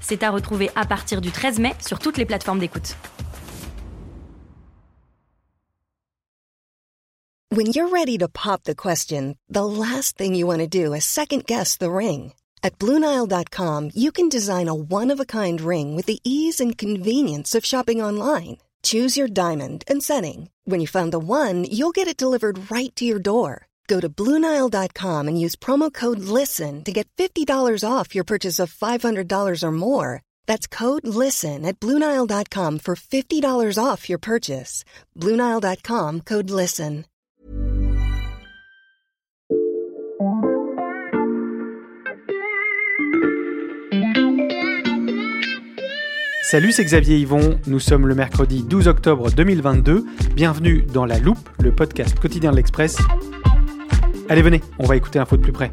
C'est à retrouver à partir du 13 mai sur toutes les plateformes d'écoute. When you're ready to pop the question, the last thing you want to do is second guess the ring. At Bluenile.com, you can design a one-of-a-kind ring with the ease and convenience of shopping online. Choose your diamond and setting. When you find the one, you'll get it delivered right to your door. Go to Bluenile.com and use promo code LISTEN to get $50 off your purchase of $500 or more. That's code LISTEN at Bluenile.com for $50 off your purchase. Bluenile.com code LISTEN. Salut, c'est Xavier Yvon. Nous sommes le mercredi 12 octobre 2022. Bienvenue dans La Loupe, le podcast quotidien de l'Express. Allez, venez, on va écouter info de plus près.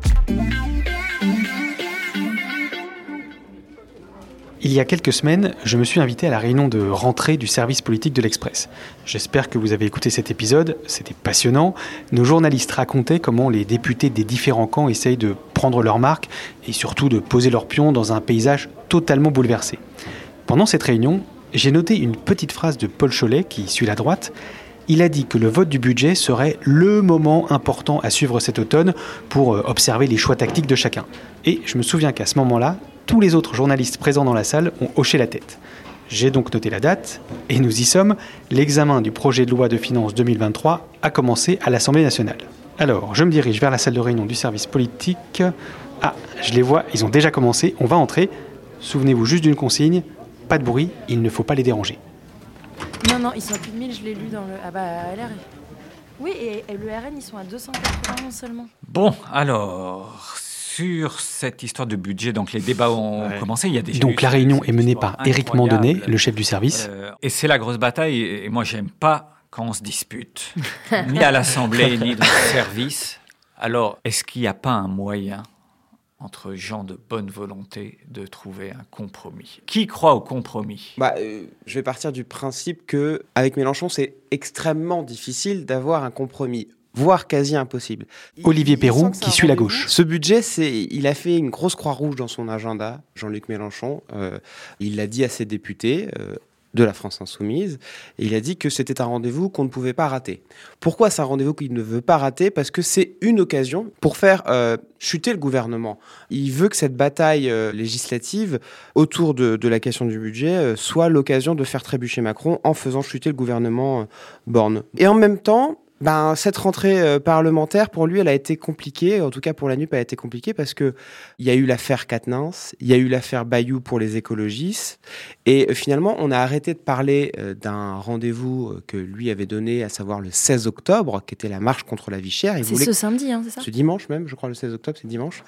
Il y a quelques semaines, je me suis invité à la réunion de rentrée du service politique de l'Express. J'espère que vous avez écouté cet épisode, c'était passionnant. Nos journalistes racontaient comment les députés des différents camps essayent de prendre leur marque et surtout de poser leur pion dans un paysage totalement bouleversé. Pendant cette réunion, j'ai noté une petite phrase de Paul Cholet, qui suit la droite. Il a dit que le vote du budget serait le moment important à suivre cet automne pour euh, observer les choix tactiques de chacun. Et je me souviens qu'à ce moment-là, tous les autres journalistes présents dans la salle ont hoché la tête. J'ai donc noté la date, et nous y sommes. L'examen du projet de loi de finances 2023 a commencé à l'Assemblée nationale. Alors, je me dirige vers la salle de réunion du service politique. Ah, je les vois, ils ont déjà commencé, on va entrer. Souvenez-vous juste d'une consigne, pas de bruit, il ne faut pas les déranger. Non, non, ils sont à plus de 1000, je l'ai lu dans le. Ah bah, LR. Oui, et, et le RN, ils sont à 291 seulement. Bon, alors, sur cette histoire de budget, donc les débats ont Ouais. commencé. Il y a déjà Donc la réunion est menée par Éric. Mandonnet, le chef du service. Euh, et c'est la grosse bataille. Et et moi, j'aime pas quand on se dispute, ni à l'Assemblée, ni dans le service. Alors, est-ce qu'il n'y a pas un moyen entre gens de bonne volonté de trouver un compromis Qui croit au compromis? Bah, euh, je vais partir du principe que avec Mélenchon, c'est extrêmement difficile d'avoir un compromis, voire quasi impossible. Olivier Perrou, qui suit la gauche. Ce budget, c'est, il a fait une grosse croix rouge dans son agenda, Jean-Luc Mélenchon. Euh, il l'a dit à ses députés. euh, de la France insoumise, et il a dit que c'était un rendez-vous qu'on ne pouvait pas rater. Pourquoi c'est un rendez-vous qu'il ne veut pas rater? Parce que c'est une occasion pour faire euh, chuter le gouvernement. Il veut que cette bataille euh, législative autour de, la question du budget euh, soit l'occasion de faire trébucher Macron en faisant chuter le gouvernement Borne. Et en même temps, ben, cette rentrée euh, parlementaire, pour lui, elle a été compliquée, en tout cas pour la NUP, elle a été compliquée parce que il y a eu l'affaire Quatennens, il y a eu l'affaire Bayou pour les écologistes, et euh, finalement, on a arrêté de parler euh, d'un rendez-vous que lui avait donné, à savoir le 16 octobre, qui était la marche contre la vie chère. C'est ce samedi, hein, c'est ça? Ce dimanche même, je crois, le 16 octobre, c'est dimanche.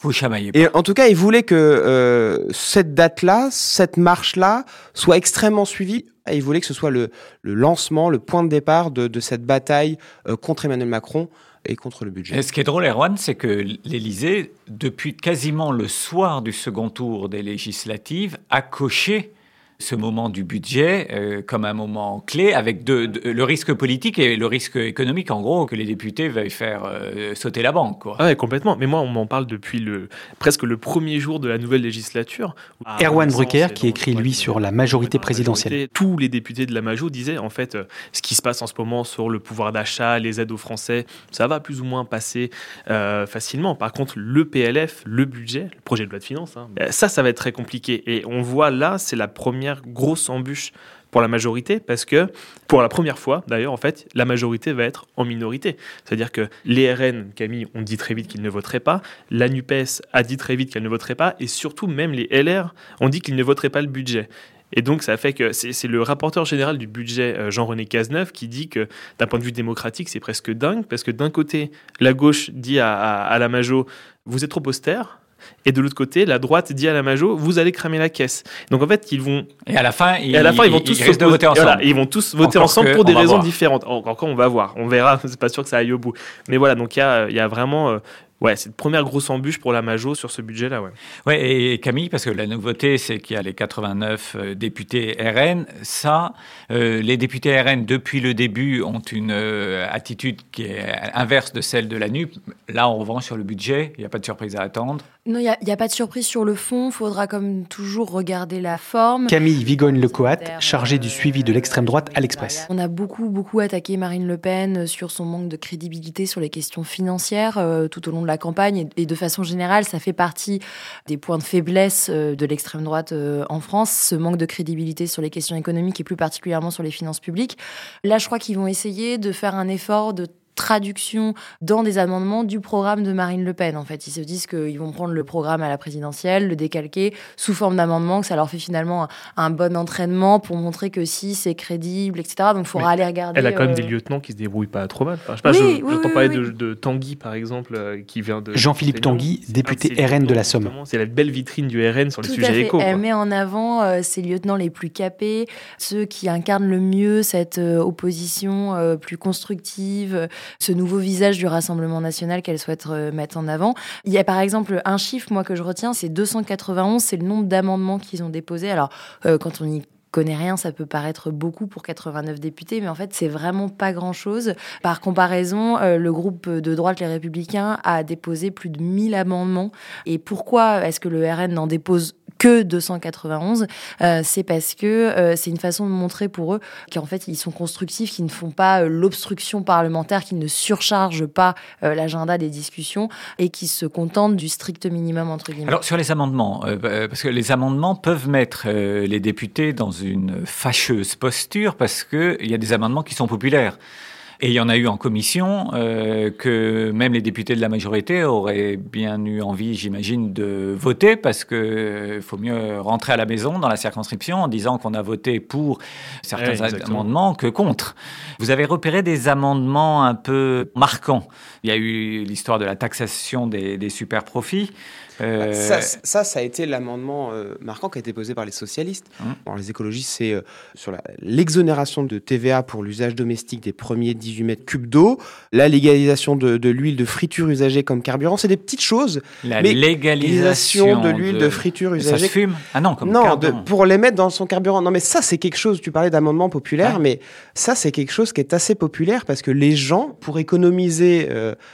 Vous chamaillez pas. Et en tout cas, il voulait que euh, cette date-là, cette marche-là, soit extrêmement suivie. Et il voulait que ce soit le, le lancement, le point de départ de, de cette bataille euh, contre Emmanuel Macron et contre le budget. Et ce qui est drôle, Erwan, c'est que l'Élysée, depuis quasiment le soir du second tour des législatives, a coché ce moment du budget euh, comme un moment clé, avec de- de- le risque politique et le risque économique, en gros, que les députés veuillent faire euh, sauter la banque. Quoi. Ah ouais, complètement. Mais moi, on m'en parle depuis le, presque le premier jour de la nouvelle législature. Erwan Ah, Brucker, c'est qui écrit, lui, sur la majorité présidentielle. majorité, Tous les députés de la Majo disaient, en fait, euh, ce qui se passe en ce moment sur le pouvoir d'achat, les aides aux Français, ça va plus ou moins passer euh, facilement. Par contre, le PLF, le budget, le projet de loi de finances, hein, ça, ça va être très compliqué. Et on voit là, c'est la première grosse embûche pour la majorité parce que pour la première fois d'ailleurs en fait la majorité va être en minorité. C'est-à-dire que les RN Camille ont dit très vite qu'ils ne voteraient pas. La NUPES a dit très vite qu'elle ne voterait pas. Et surtout même les LR ont dit qu'ils ne voteraient pas le budget. Et donc, ça fait que c'est le rapporteur général du budget, euh, Jean-René Cazeneuve, qui dit que d'un point de vue démocratique, c'est presque dingue, parce que d'un côté, la gauche dit à, à- à la Majo, vous êtes trop austère, Et de l'autre côté, la droite dit à la Majo, vous allez cramer la caisse. Donc en fait, ils vont. Et à la fin, ils, à la fin, ils vont tous ils voter ensemble. Voilà, ils vont tous voter Encore ensemble pour des on raisons voir. différentes. Encore on va voir. On verra. C'est pas sûr que ça aille au bout. Mais voilà, donc il y a, y a vraiment. euh, Ouais, c'est une première grosse embûche pour la Majo sur ce budget-là. Ouais. Ouais, et Camille, parce que la nouveauté, c'est qu'il y a les 89 euh, députés RN. Ça, euh, les députés RN, depuis le début, ont une euh, attitude qui est inverse de celle de la NUP. Là, en revanche, sur le budget, il n'y a pas de surprise à attendre. Non, il n'y a, pas de surprise sur le fond. faudra comme toujours regarder la forme. Camille Vigogne-Lecoat, chargée du suivi de l'extrême droite à l'Express. On a beaucoup, beaucoup attaqué Marine Le Pen sur son manque de crédibilité sur les questions financières euh, tout au long de la campagne. Et, et de façon générale, ça fait partie des points de faiblesse euh, de l'extrême droite euh, en France, ce manque de crédibilité sur les questions économiques et plus particulièrement sur les finances publiques. Là, je crois qu'ils vont essayer de faire un effort de traduction dans des amendements du programme de Marine Le Pen. En fait, ils se disent qu'ils vont prendre le programme à la présidentielle, le décalquer sous forme d'amendement, que ça leur fait finalement un, un bon entraînement pour montrer que si c'est crédible, etc. Donc, il faudra aller regarder. Elle a quand même euh, des lieutenants qui se débrouillent pas trop mal. Enfin, je sais pas, Oui, je- oui, j'entends oui, parler oui. De, de Tanguy, par exemple, euh, qui vient de. Jean-Philippe. Tanguy, député ses RN de la Somme. C'est la belle vitrine du RN sur les Tout sujets fait. éco. quoi. Elle met en avant euh, ses lieutenants les plus capés, ceux qui incarnent le mieux cette euh, opposition euh, plus constructive, euh, ce nouveau visage du Rassemblement national qu'elle souhaite euh, mettre en avant. Il y a par exemple un chiffre, moi, que je retiens, c'est 291, c'est le nombre d'amendements qu'ils ont déposés. Alors, euh, quand on y connaît rien, ça peut paraître beaucoup pour 89 députés, mais en fait, c'est vraiment pas grand-chose. Par comparaison, euh, le groupe de droite, les Républicains, a déposé plus de 1000 amendements. Et pourquoi est-ce que le RN n'en dépose que 291 Euh, C'est parce que euh, c'est une façon de montrer pour eux qu'en fait, ils sont constructifs, qu'ils ne font pas euh, l'obstruction parlementaire, qu'ils ne surchargent pas euh, l'agenda des discussions et qui se contentent du strict minimum, entre guillemets. Alors, sur les amendements, euh, euh, parce que les amendements peuvent mettre les députés dans une fâcheuse posture parce qu'il y a des amendements qui sont populaires. Et il y en a eu en commission euh, que même les députés de la majorité auraient bien eu envie, j'imagine, de voter parce que euh, faut mieux rentrer à la maison dans la circonscription en disant qu'on a voté pour certains amendements que contre. Vous avez repéré des amendements un peu marquants. Il y a eu l'histoire de la taxation des, des super profits. Euh, Ça, ça, ça a été l'amendement euh, marquant qui a été posé par les socialistes. Hum. Les écologistes, c'est euh, sur l'exonération de TVA pour l'usage domestique des premiers 18 mètres cubes d'eau, la légalisation de, de l'huile de friture usagée comme carburant. C'est des petites choses. la mais légalisation de l'huile de, friture Ça se usagée. fume Ah non, comme non, de- pour les mettre dans son carburant. Non, mais ça, c'est quelque chose. Tu parlais d'amendement populaire, Ouais. mais ça, c'est quelque chose qui est assez populaire parce que les gens, pour économiser,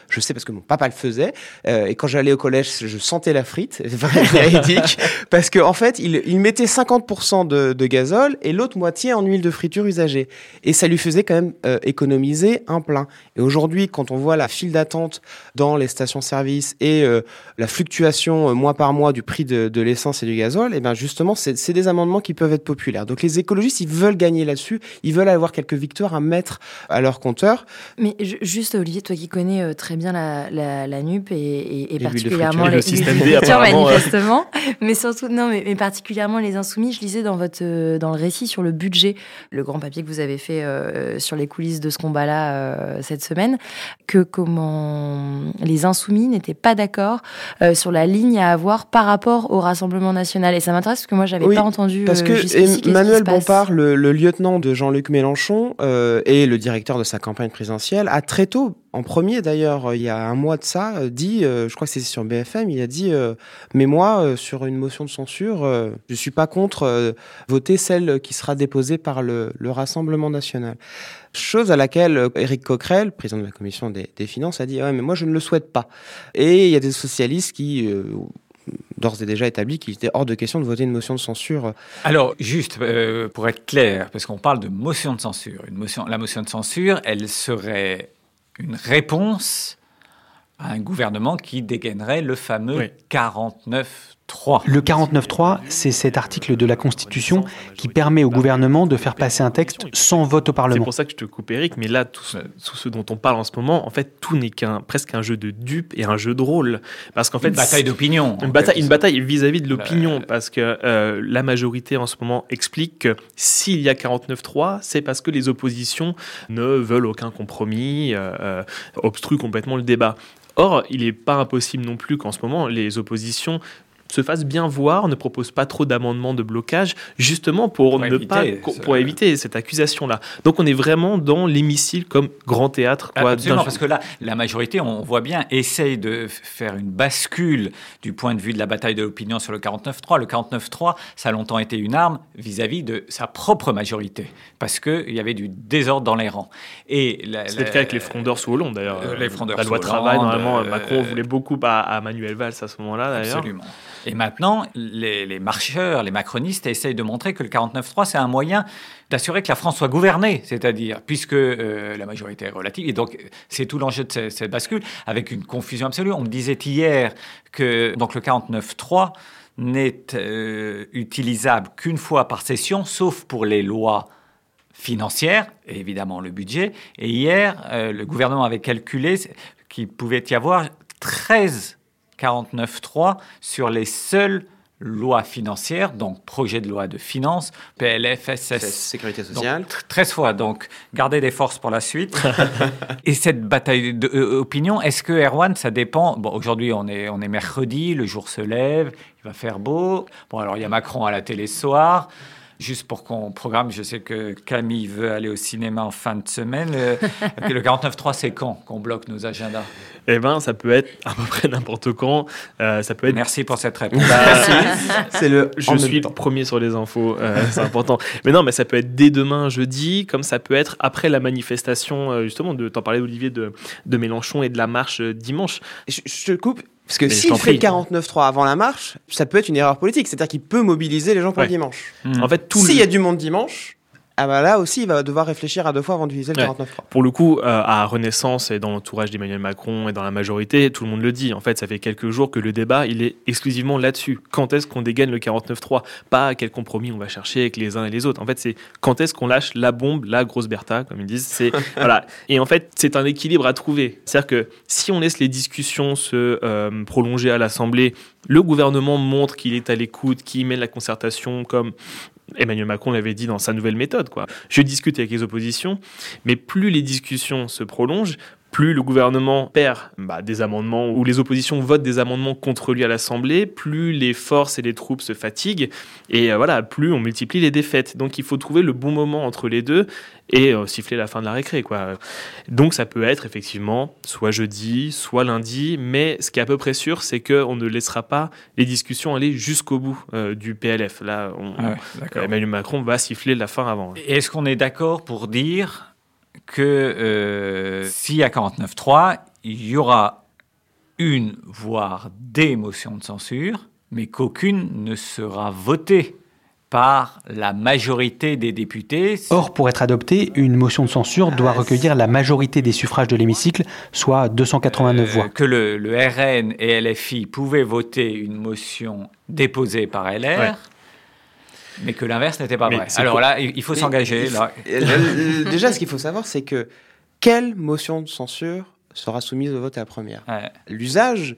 je sais parce que mon papa le faisait, et quand j'allais au collège, je sentais la frite, véridique, parce qu'en en fait, il, il mettait 50% de, de gazole et l'autre moitié en huile de friture usagée. Et ça lui faisait quand même euh, économiser un plein. Et aujourd'hui, quand on voit la file d'attente dans les stations-service et euh, la fluctuation euh, mois par mois du prix de, de l'essence et du gazole, et ben justement, c'est des amendements qui peuvent être populaires. Donc les écologistes, ils veulent gagner là-dessus, ils veulent avoir quelques victoires à mettre à leur compteur. Mais ju- juste, Olivier, toi qui connais euh, très bien la, la, la NUP et, particulièrement. Et le système Friture, apparemment, manifestement, mais surtout, non, mais, mais particulièrement les insoumis, je lisais dans, votre, euh, dans le récit sur le budget, le grand papier que vous avez fait euh, sur les coulisses de ce combat-là euh, cette semaine, que comment les insoumis n'étaient pas d'accord euh, sur la ligne à avoir par rapport au Rassemblement national. Et ça m'intéresse parce que moi, j'avais Oui, pas entendu Parce euh, que Emmanuel se passe. Bompard, le, le lieutenant de Jean-Luc Mélenchon euh, et le directeur de sa campagne présidentielle, a très tôt, en premier d'ailleurs, euh, il y a un mois de ça, euh, dit, euh, je crois que c'est sur BFM, il a dit Mais moi, sur une motion de censure, je suis pas contre voter celle qui sera déposée par le, le Rassemblement national. Chose à laquelle Éric Coquerel, président de la commission des, finances, a dit Ouais, mais moi, je ne le souhaite pas. Et il y a des socialistes qui. d'ores et déjà établi qu'il était hors de question de voter une motion de censure Alors, juste pour être clair, parce qu'on parle de motion de censure. La motion de censure, elle serait une réponse à un gouvernement qui dégainerait le fameux Oui. 49 Le 49.3, c'est cet article de la Constitution qui permet au gouvernement de faire passer un texte sans vote au Parlement. C'est pour ça que je te coupe, Eric, mais là, tout ce, tout ce dont on parle en ce moment, en fait, tout n'est qu'un presque un jeu de dupes et un jeu de rôle. Parce qu'en fait, une bataille d'opinion. Une, bataille, une bataille vis-à-vis de l'opinion, parce que euh, la majorité en ce moment explique que s'il y a 49.3, c'est parce que les oppositions ne veulent aucun compromis, euh, euh, obstruent complètement le débat. Or, il n'est pas impossible non plus qu'en ce moment, les oppositions se fasse bien voir, ne propose pas trop d'amendements de blocage, justement pour, ne éviter, pas pour éviter cette accusation-là. Donc on est vraiment dans l'hémicycle comme grand théâtre. Quoi, Absolument, parce que là, la majorité, on voit bien, essaye de faire une bascule du point de vue de la bataille de l'opinion sur le 49-3. Le 49-3, ça a longtemps été une arme vis-à-vis de sa propre majorité, parce qu'il y avait du désordre dans les rangs. Et C'était le cas avec les frondeurs sous Hollande, d'ailleurs. Euh, les frondeurs la loi travail, normalement, euh, Macron voulait beaucoup à, à Manuel Valls à ce moment-là, d'ailleurs. Absolument. Et maintenant, les, marcheurs, les macronistes essayent de montrer que le 49-3, c'est un moyen d'assurer que la France soit gouvernée, c'est-à-dire, puisque euh, la majorité est relative. Et donc, c'est tout l'enjeu de cette, bascule, avec une confusion absolue. On me disait hier que donc, le 49-3 n'est euh, utilisable qu'une fois par session, sauf pour les lois financières, et évidemment le budget. Et hier, euh, le gouvernement avait calculé qu'il pouvait y avoir 13 49.3 sur les seules lois financières, donc projet de loi de finances, PLFSS. Sécurité sociale. Donc, 13 fois, donc gardez des forces pour la suite. Et cette bataille d'opinion, est-ce que Erwan, ça dépend Bon, aujourd'hui, on est, on est mercredi, le jour se lève, il va faire beau. Bon, alors il y a Macron à la télé ce soir. Juste pour qu'on programme, je sais que Camille veut aller au cinéma en fin de semaine. Euh, le 49.3, c'est quand qu'on bloque nos agendas? Eh bien, ça peut être à peu près n'importe quand. Euh, ça peut être... Merci pour cette réponse. Bah, c'est le. Je suis le premier sur les infos, euh, c'est important. Mais non, mais ça peut être dès demain jeudi, comme ça peut être après la manifestation, justement, de t'en parler Olivier de, de Mélenchon et de la marche dimanche. Je, je te coupe. Parce que s'il fait 49-3 avant la marche, ça peut être une erreur politique. C'est-à-dire qu'il peut mobiliser les gens pour le dimanche. En fait, s'il y a du monde dimanche, ah bah là aussi, il va devoir réfléchir à deux fois avant d'utiliser le 49.3. Pour le coup, euh, à Renaissance et dans l'entourage d'Emmanuel Macron et dans la majorité, tout le monde le dit. En fait, ça fait quelques jours que le débat, il est exclusivement là-dessus. Quand est-ce qu'on dégaine le 49.3 Pas quel compromis on va chercher avec les uns et les autres. En fait, c'est quand est-ce qu'on lâche la bombe, la grosse Bertha, comme ils disent. C'est voilà. Et en fait, c'est un équilibre à trouver. C'est-à-dire que si on laisse les discussions se euh, prolonger à l'Assemblée, le gouvernement montre qu'il est à l'écoute, qu'il mène la concertation comme Emmanuel Macron l'avait dit dans sa nouvelle méthode. Quoi. Je discute avec les oppositions, mais plus les discussions se prolongent, plus le gouvernement perd bah, des amendements ou les oppositions votent des amendements contre lui à l'Assemblée, plus les forces et les troupes se fatiguent et euh, voilà, plus on multiplie les défaites. Donc il faut trouver le bon moment entre les deux et euh, siffler la fin de la récré. Quoi. Donc ça peut être effectivement soit jeudi, soit lundi, mais ce qui est à peu près sûr, c'est qu'on ne laissera pas les discussions aller jusqu'au bout euh, du PLF. Là, ah Emmanuel Macron va siffler la fin avant. Est-ce qu'on est d'accord pour dire que euh, s'il y a 49.3, il y aura une, voire des motions de censure, mais qu'aucune ne sera votée par la majorité des députés. Or, pour être adoptée, une motion de censure doit recueillir la majorité des suffrages de l'hémicycle, soit 289 voix. Euh, que le, RN et LFI pouvaient voter une motion déposée par LR mais que l'inverse n'était pas vrai. Alors là, il faut s'engager. Déjà, ce qu'il faut savoir, c'est que quelle motion de censure sera soumise au vote à la première L'usage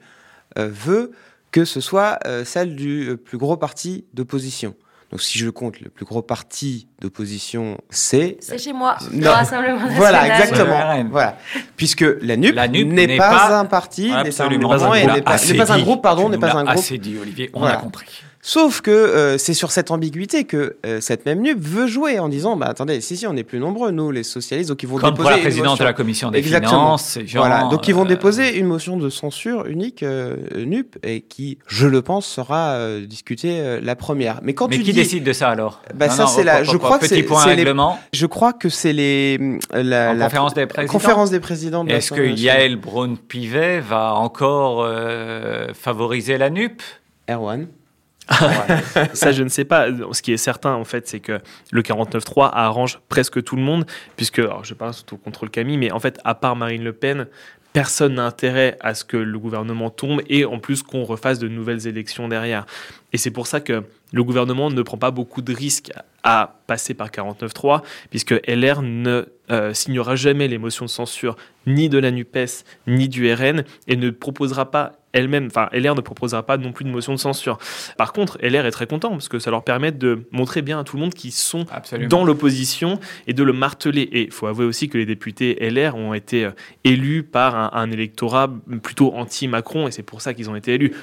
euh, veut que ce soit euh, celle du euh, plus gros parti d'opposition. Donc si je compte le plus gros parti d'opposition, c'est... C'est chez moi, le Rassemblement National. Voilà, exactement. Voilà. Puisque la NUP, n'est pas, un parti, n'est pas, un groupe, pardon, n'est pas un groupe. Assez dit, Olivier, on a compris. Sauf que euh, c'est sur cette ambiguïté que euh, cette même NUP veut jouer en disant bah attendez si si on est plus nombreux nous les socialistes donc ils vont Comme déposer pour la présidente de la commission des Exactement. finances voilà donc ils vont euh, déposer une motion de censure unique NUP et qui je le pense sera discutée la première. Mais quand mais qui décide de ça alors? Bah ça c'est la je crois que c'est règlement. je crois que c'est les la, conférence des présidents? conférence des présidents est-ce que Yael Braun Pivet va encore favoriser la NUP Erwan ça, je ne sais pas. Ce qui est certain, en fait, c'est que le 49-3 arrange presque tout le monde, puisque, alors, je parle sous contrôle Camille, mais en fait, à part Marine Le Pen, personne n'a intérêt à ce que le gouvernement tombe et en plus qu'on refasse de nouvelles élections derrière. Et c'est pour ça que le gouvernement ne prend pas beaucoup de risques à passer par 49.3, puisque LR ne euh, signera jamais les motions de censure ni de la NUPES ni du RN et ne proposera pas elle-même, enfin LR ne proposera pas non plus de motion de censure. Par contre, LR est très content parce que ça leur permet de montrer bien à tout le monde qu'ils sont Absolument. dans l'opposition et de le marteler. Et il faut avouer aussi que les députés LR ont été euh, élus par un, un électorat plutôt anti-Macron et c'est pour ça qu'ils ont été élus.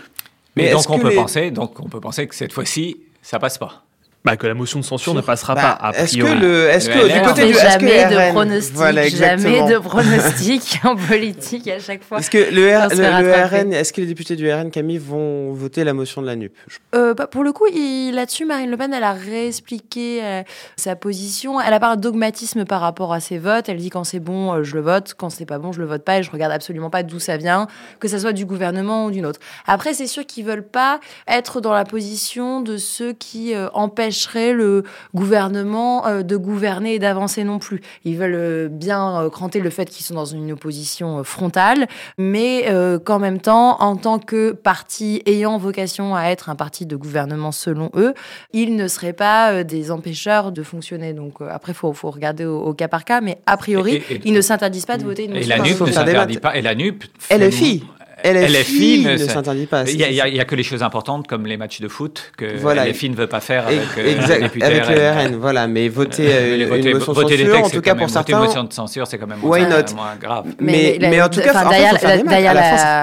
Mais Mais donc on peut les- penser, donc on peut penser que cette fois-ci, ça passe pas. Bah, que la motion de censure ne passera Bah, pas, Est-ce que le, est-ce que du côté du, jamais de RN pronostic, Voilà, jamais de pronostic en politique à chaque fois. Est-ce que le, R-. RN, est-ce que les députés du RN, Camille, vont voter la motion de la NUP? Euh, bah, pour le coup, il- là-dessus, Marine Le Pen, elle a réexpliqué euh, sa position. Elle a pas un dogmatisme par rapport à ses votes. Elle dit quand c'est bon, euh, je le vote. Quand c'est pas bon, je le vote pas. Et je regarde absolument pas d'où ça vient, que ça soit du gouvernement ou d'une autre. Après, c'est sûr qu'ils veulent pas être dans la position de ceux qui euh, empêcheraient le gouvernement euh, de gouverner et d'avancer non plus. Ils veulent euh, bien euh, cranter le fait qu'ils sont dans une opposition euh, frontale, mais euh, qu'en même temps, en tant que parti ayant vocation à être un parti de gouvernement selon eux, ils ne seraient pas euh, des empêcheurs de fonctionner. Donc euh, après, il faut, faut regarder au, au cas par cas, mais a priori, Et- et- ils ne s'interdisent pas de voter une Et motion la de NUP ne s'interdit pas. Et la NUP. fait- LFI. LFI, LFI ne ne s'interdit pas. Il n'y a, que les choses importantes comme les matchs de foot que Voilà. LFI ne veut pas faire avec, euh, exact, avec le RN. Voilà, mais voter Euh, euh, voter- une motion de voter des censure, textes, en tout c'est cas pour même- voter certains, une motion de censure, c'est quand même moins, grave. Mais- mais en tout cas, enfin, derrière, la,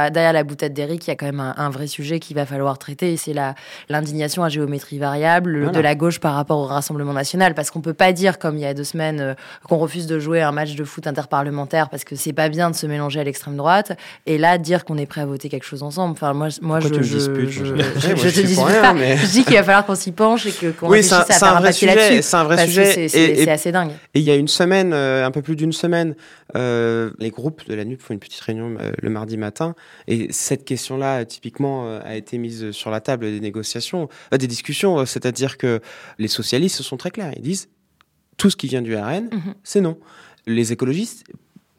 derrière la la boutade d'Eric, il y a quand même un, un vrai sujet qu'il va falloir traiter, et c'est la l'indignation à géométrie variable Voilà. de la gauche par rapport au Rassemblement national, parce qu'on peut pas dire, comme il y a deux semaines, euh, qu'on refuse de jouer un match de foot interparlementaire parce que c'est pas bien de se mélanger à l'extrême droite, et là dire qu'on est prêt à voter quelque chose ensemble. Enfin, moi, moi, Pourquoi je, tu me je, disputes je, je- te rien, pas. mais- Je dis qu'il va falloir qu'on s'y penche et qu'on Oui, réfléchisse c'est un- à faire papier là-dessus. c'est un vrai sujet, c'est- assez dingue. Et il y a une semaine, euh, un peu plus d'une semaine, euh, les groupes de la NUP font une petite réunion euh, le mardi matin. Et cette question-là, typiquement, a été mise sur la table des négociations, des discussions. C'est-à-dire que les socialistes sont très clairs. Ils disent tout ce qui vient du RN, Mhm. c'est non. Les écologistes,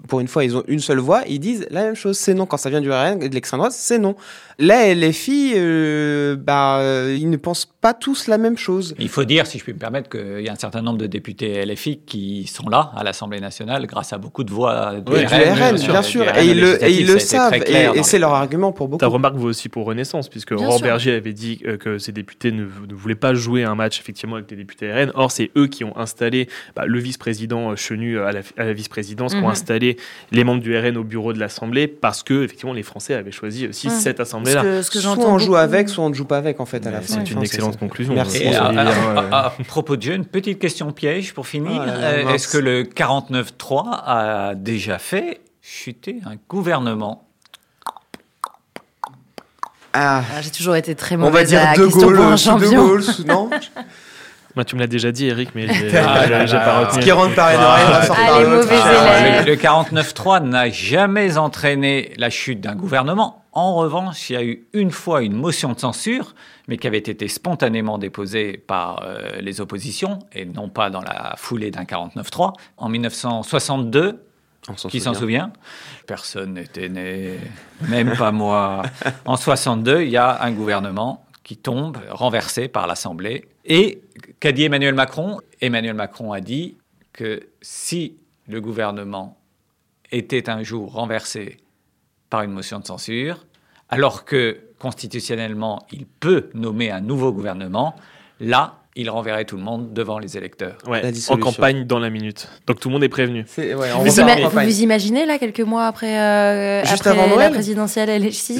pour une fois, ils ont une seule voix. Ils disent la même chose, c'est non. Quand ça vient du RN et de l'extrême droite, c'est non. Les filles, euh, bah, euh, ils ne pensent pas tous la même chose. Il faut dire, si je puis me permettre, qu'il y a un certain nombre de députés LFI qui sont là à l'Assemblée nationale grâce à beaucoup de voix Oui, RN. du RN, bien sûr, RN et ils le, et ils savent, et, c'est leur argument pour beaucoup. Ta remarque vaut aussi pour Renaissance, puisque Bien Aurore sûr. Berger avait dit euh, que ces députés ne, ne voulaient pas jouer un match effectivement avec les députés RN. Or, c'est eux qui ont installé bah, le vice-président Chenu à la, à la vice-présidence, qui ont Mhm. installé les membres du RN au bureau de l'Assemblée, parce que effectivement les Français avaient choisi aussi cette Ce que, ce que soit j'entends on joue beaucoup- avec, soit on ne joue pas avec en fait à la fin. C'est une excellente conclusion. Merci. Euh, Et ça à, veut à- dire, euh, à- à propos de jeu, une petite question piège pour finir. Euh, mince. Est-ce que le 49-3 a déjà fait chuter un gouvernement? Ah, Ah, J'ai toujours été très on mauvaise va dire à la De Gaulle, De. Gaulle, non Moi, tu me l'as déjà dit, Eric, mais j'ai Ah là j'ai- j'ai là. pas Ce retenu. qui rentre par une Ah, oreille ressort par allez, l'autre. Ah. Le, le 49-3 n'a jamais entraîné la chute d'un gouvernement. En revanche, il y a eu une fois une motion de censure, mais qui avait été spontanément déposée par euh, les oppositions, et non pas dans la foulée d'un 49-3. En 1962, On s'en qui s'en souvient. souvient? Personne n'était né, même pas moi. En 62, il y a un gouvernement qui tombe, renversé par l'Assemblée. Et qu'a dit Emmanuel Macron Emmanuel Macron a dit que si le gouvernement était un jour renversé par une motion de censure, alors que constitutionnellement il peut nommer un nouveau gouvernement, là, il renverrait tout le monde devant les électeurs. Ouais, en campagne dans la minute. Donc tout le monde est prévenu. C'est- ouais, on Vous, ima- vous imaginez là quelques mois après, euh, Juste après avant la présidentielle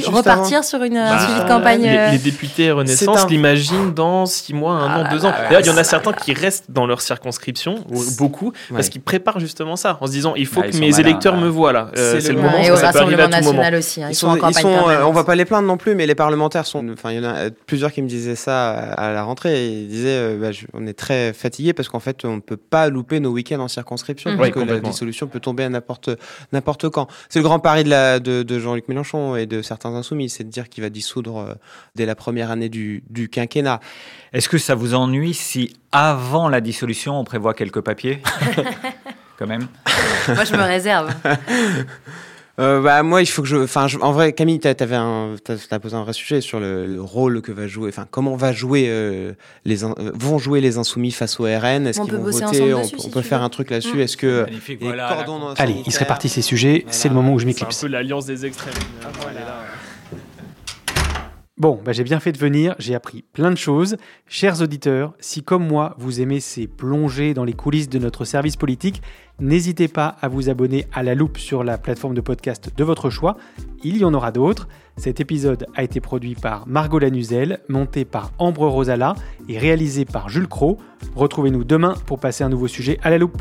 repartir avant. sur une, un Bah, suivi de campagne les, euh, les députés Renaissance un- l'imaginent dans six mois, un an, Ah deux ans. là là, D'ailleurs, il y en a ça- certains qui restent dans leur circonscription, ou beaucoup, parce qu'ils préparent justement ça, en se disant il faut que mes malins, électeurs me voient là. Euh, C'est le le moment, et au Rassemblement national aussi. hein, Ils sont, en campagne euh, on va pas les plaindre non plus, mais les parlementaires sont. Enfin, il y en a plusieurs qui me disaient ça à à la rentrée. Ils disaient, euh, bah, je- on est très fatigués parce qu'en fait, on ne peut pas louper nos week-ends en circonscription Mhm. parce Oui, que la dissolution peut tomber à n'importe n'importe quand. C'est le grand pari de, la, de, de Jean-Luc Mélenchon et de certains insoumis, c'est de dire qu'il va dissoudre euh, dès la première année du, du quinquennat. Est-ce que ça vous ennuie si avant la dissolution on prévoit quelques papiers? Quand même. Moi, je me réserve. Euh, bah moi il faut que je enfin je- en vrai Camille t'as avais un t'as posé un vrai sujet sur le, le rôle que va jouer enfin comment va jouer euh, les in- euh, vont jouer les insoumis face au RN est-ce qu'ils peut vont voter? ensemble on, dessus, on si peut faire veux. un truc là-dessus Mm. est-ce que voilà. Allez, il se répartit ces sujets, c'est le moment où je C'est un m'éclipse. peu l'alliance des extrêmes. Elle est là. Bon, bah, j'ai bien fait de venir, j'ai appris plein de choses. Chers auditeurs, si comme moi, vous aimez ces plongées dans les coulisses de notre service politique, n'hésitez pas à vous abonner à La Loupe sur la plateforme de podcast de votre choix. Il y en aura d'autres. Cet épisode a été produit par Margot Lanuzel, monté par Ambre Rosala et réalisé par Jules Cro. Retrouvez-nous demain pour passer un nouveau sujet à La Loupe.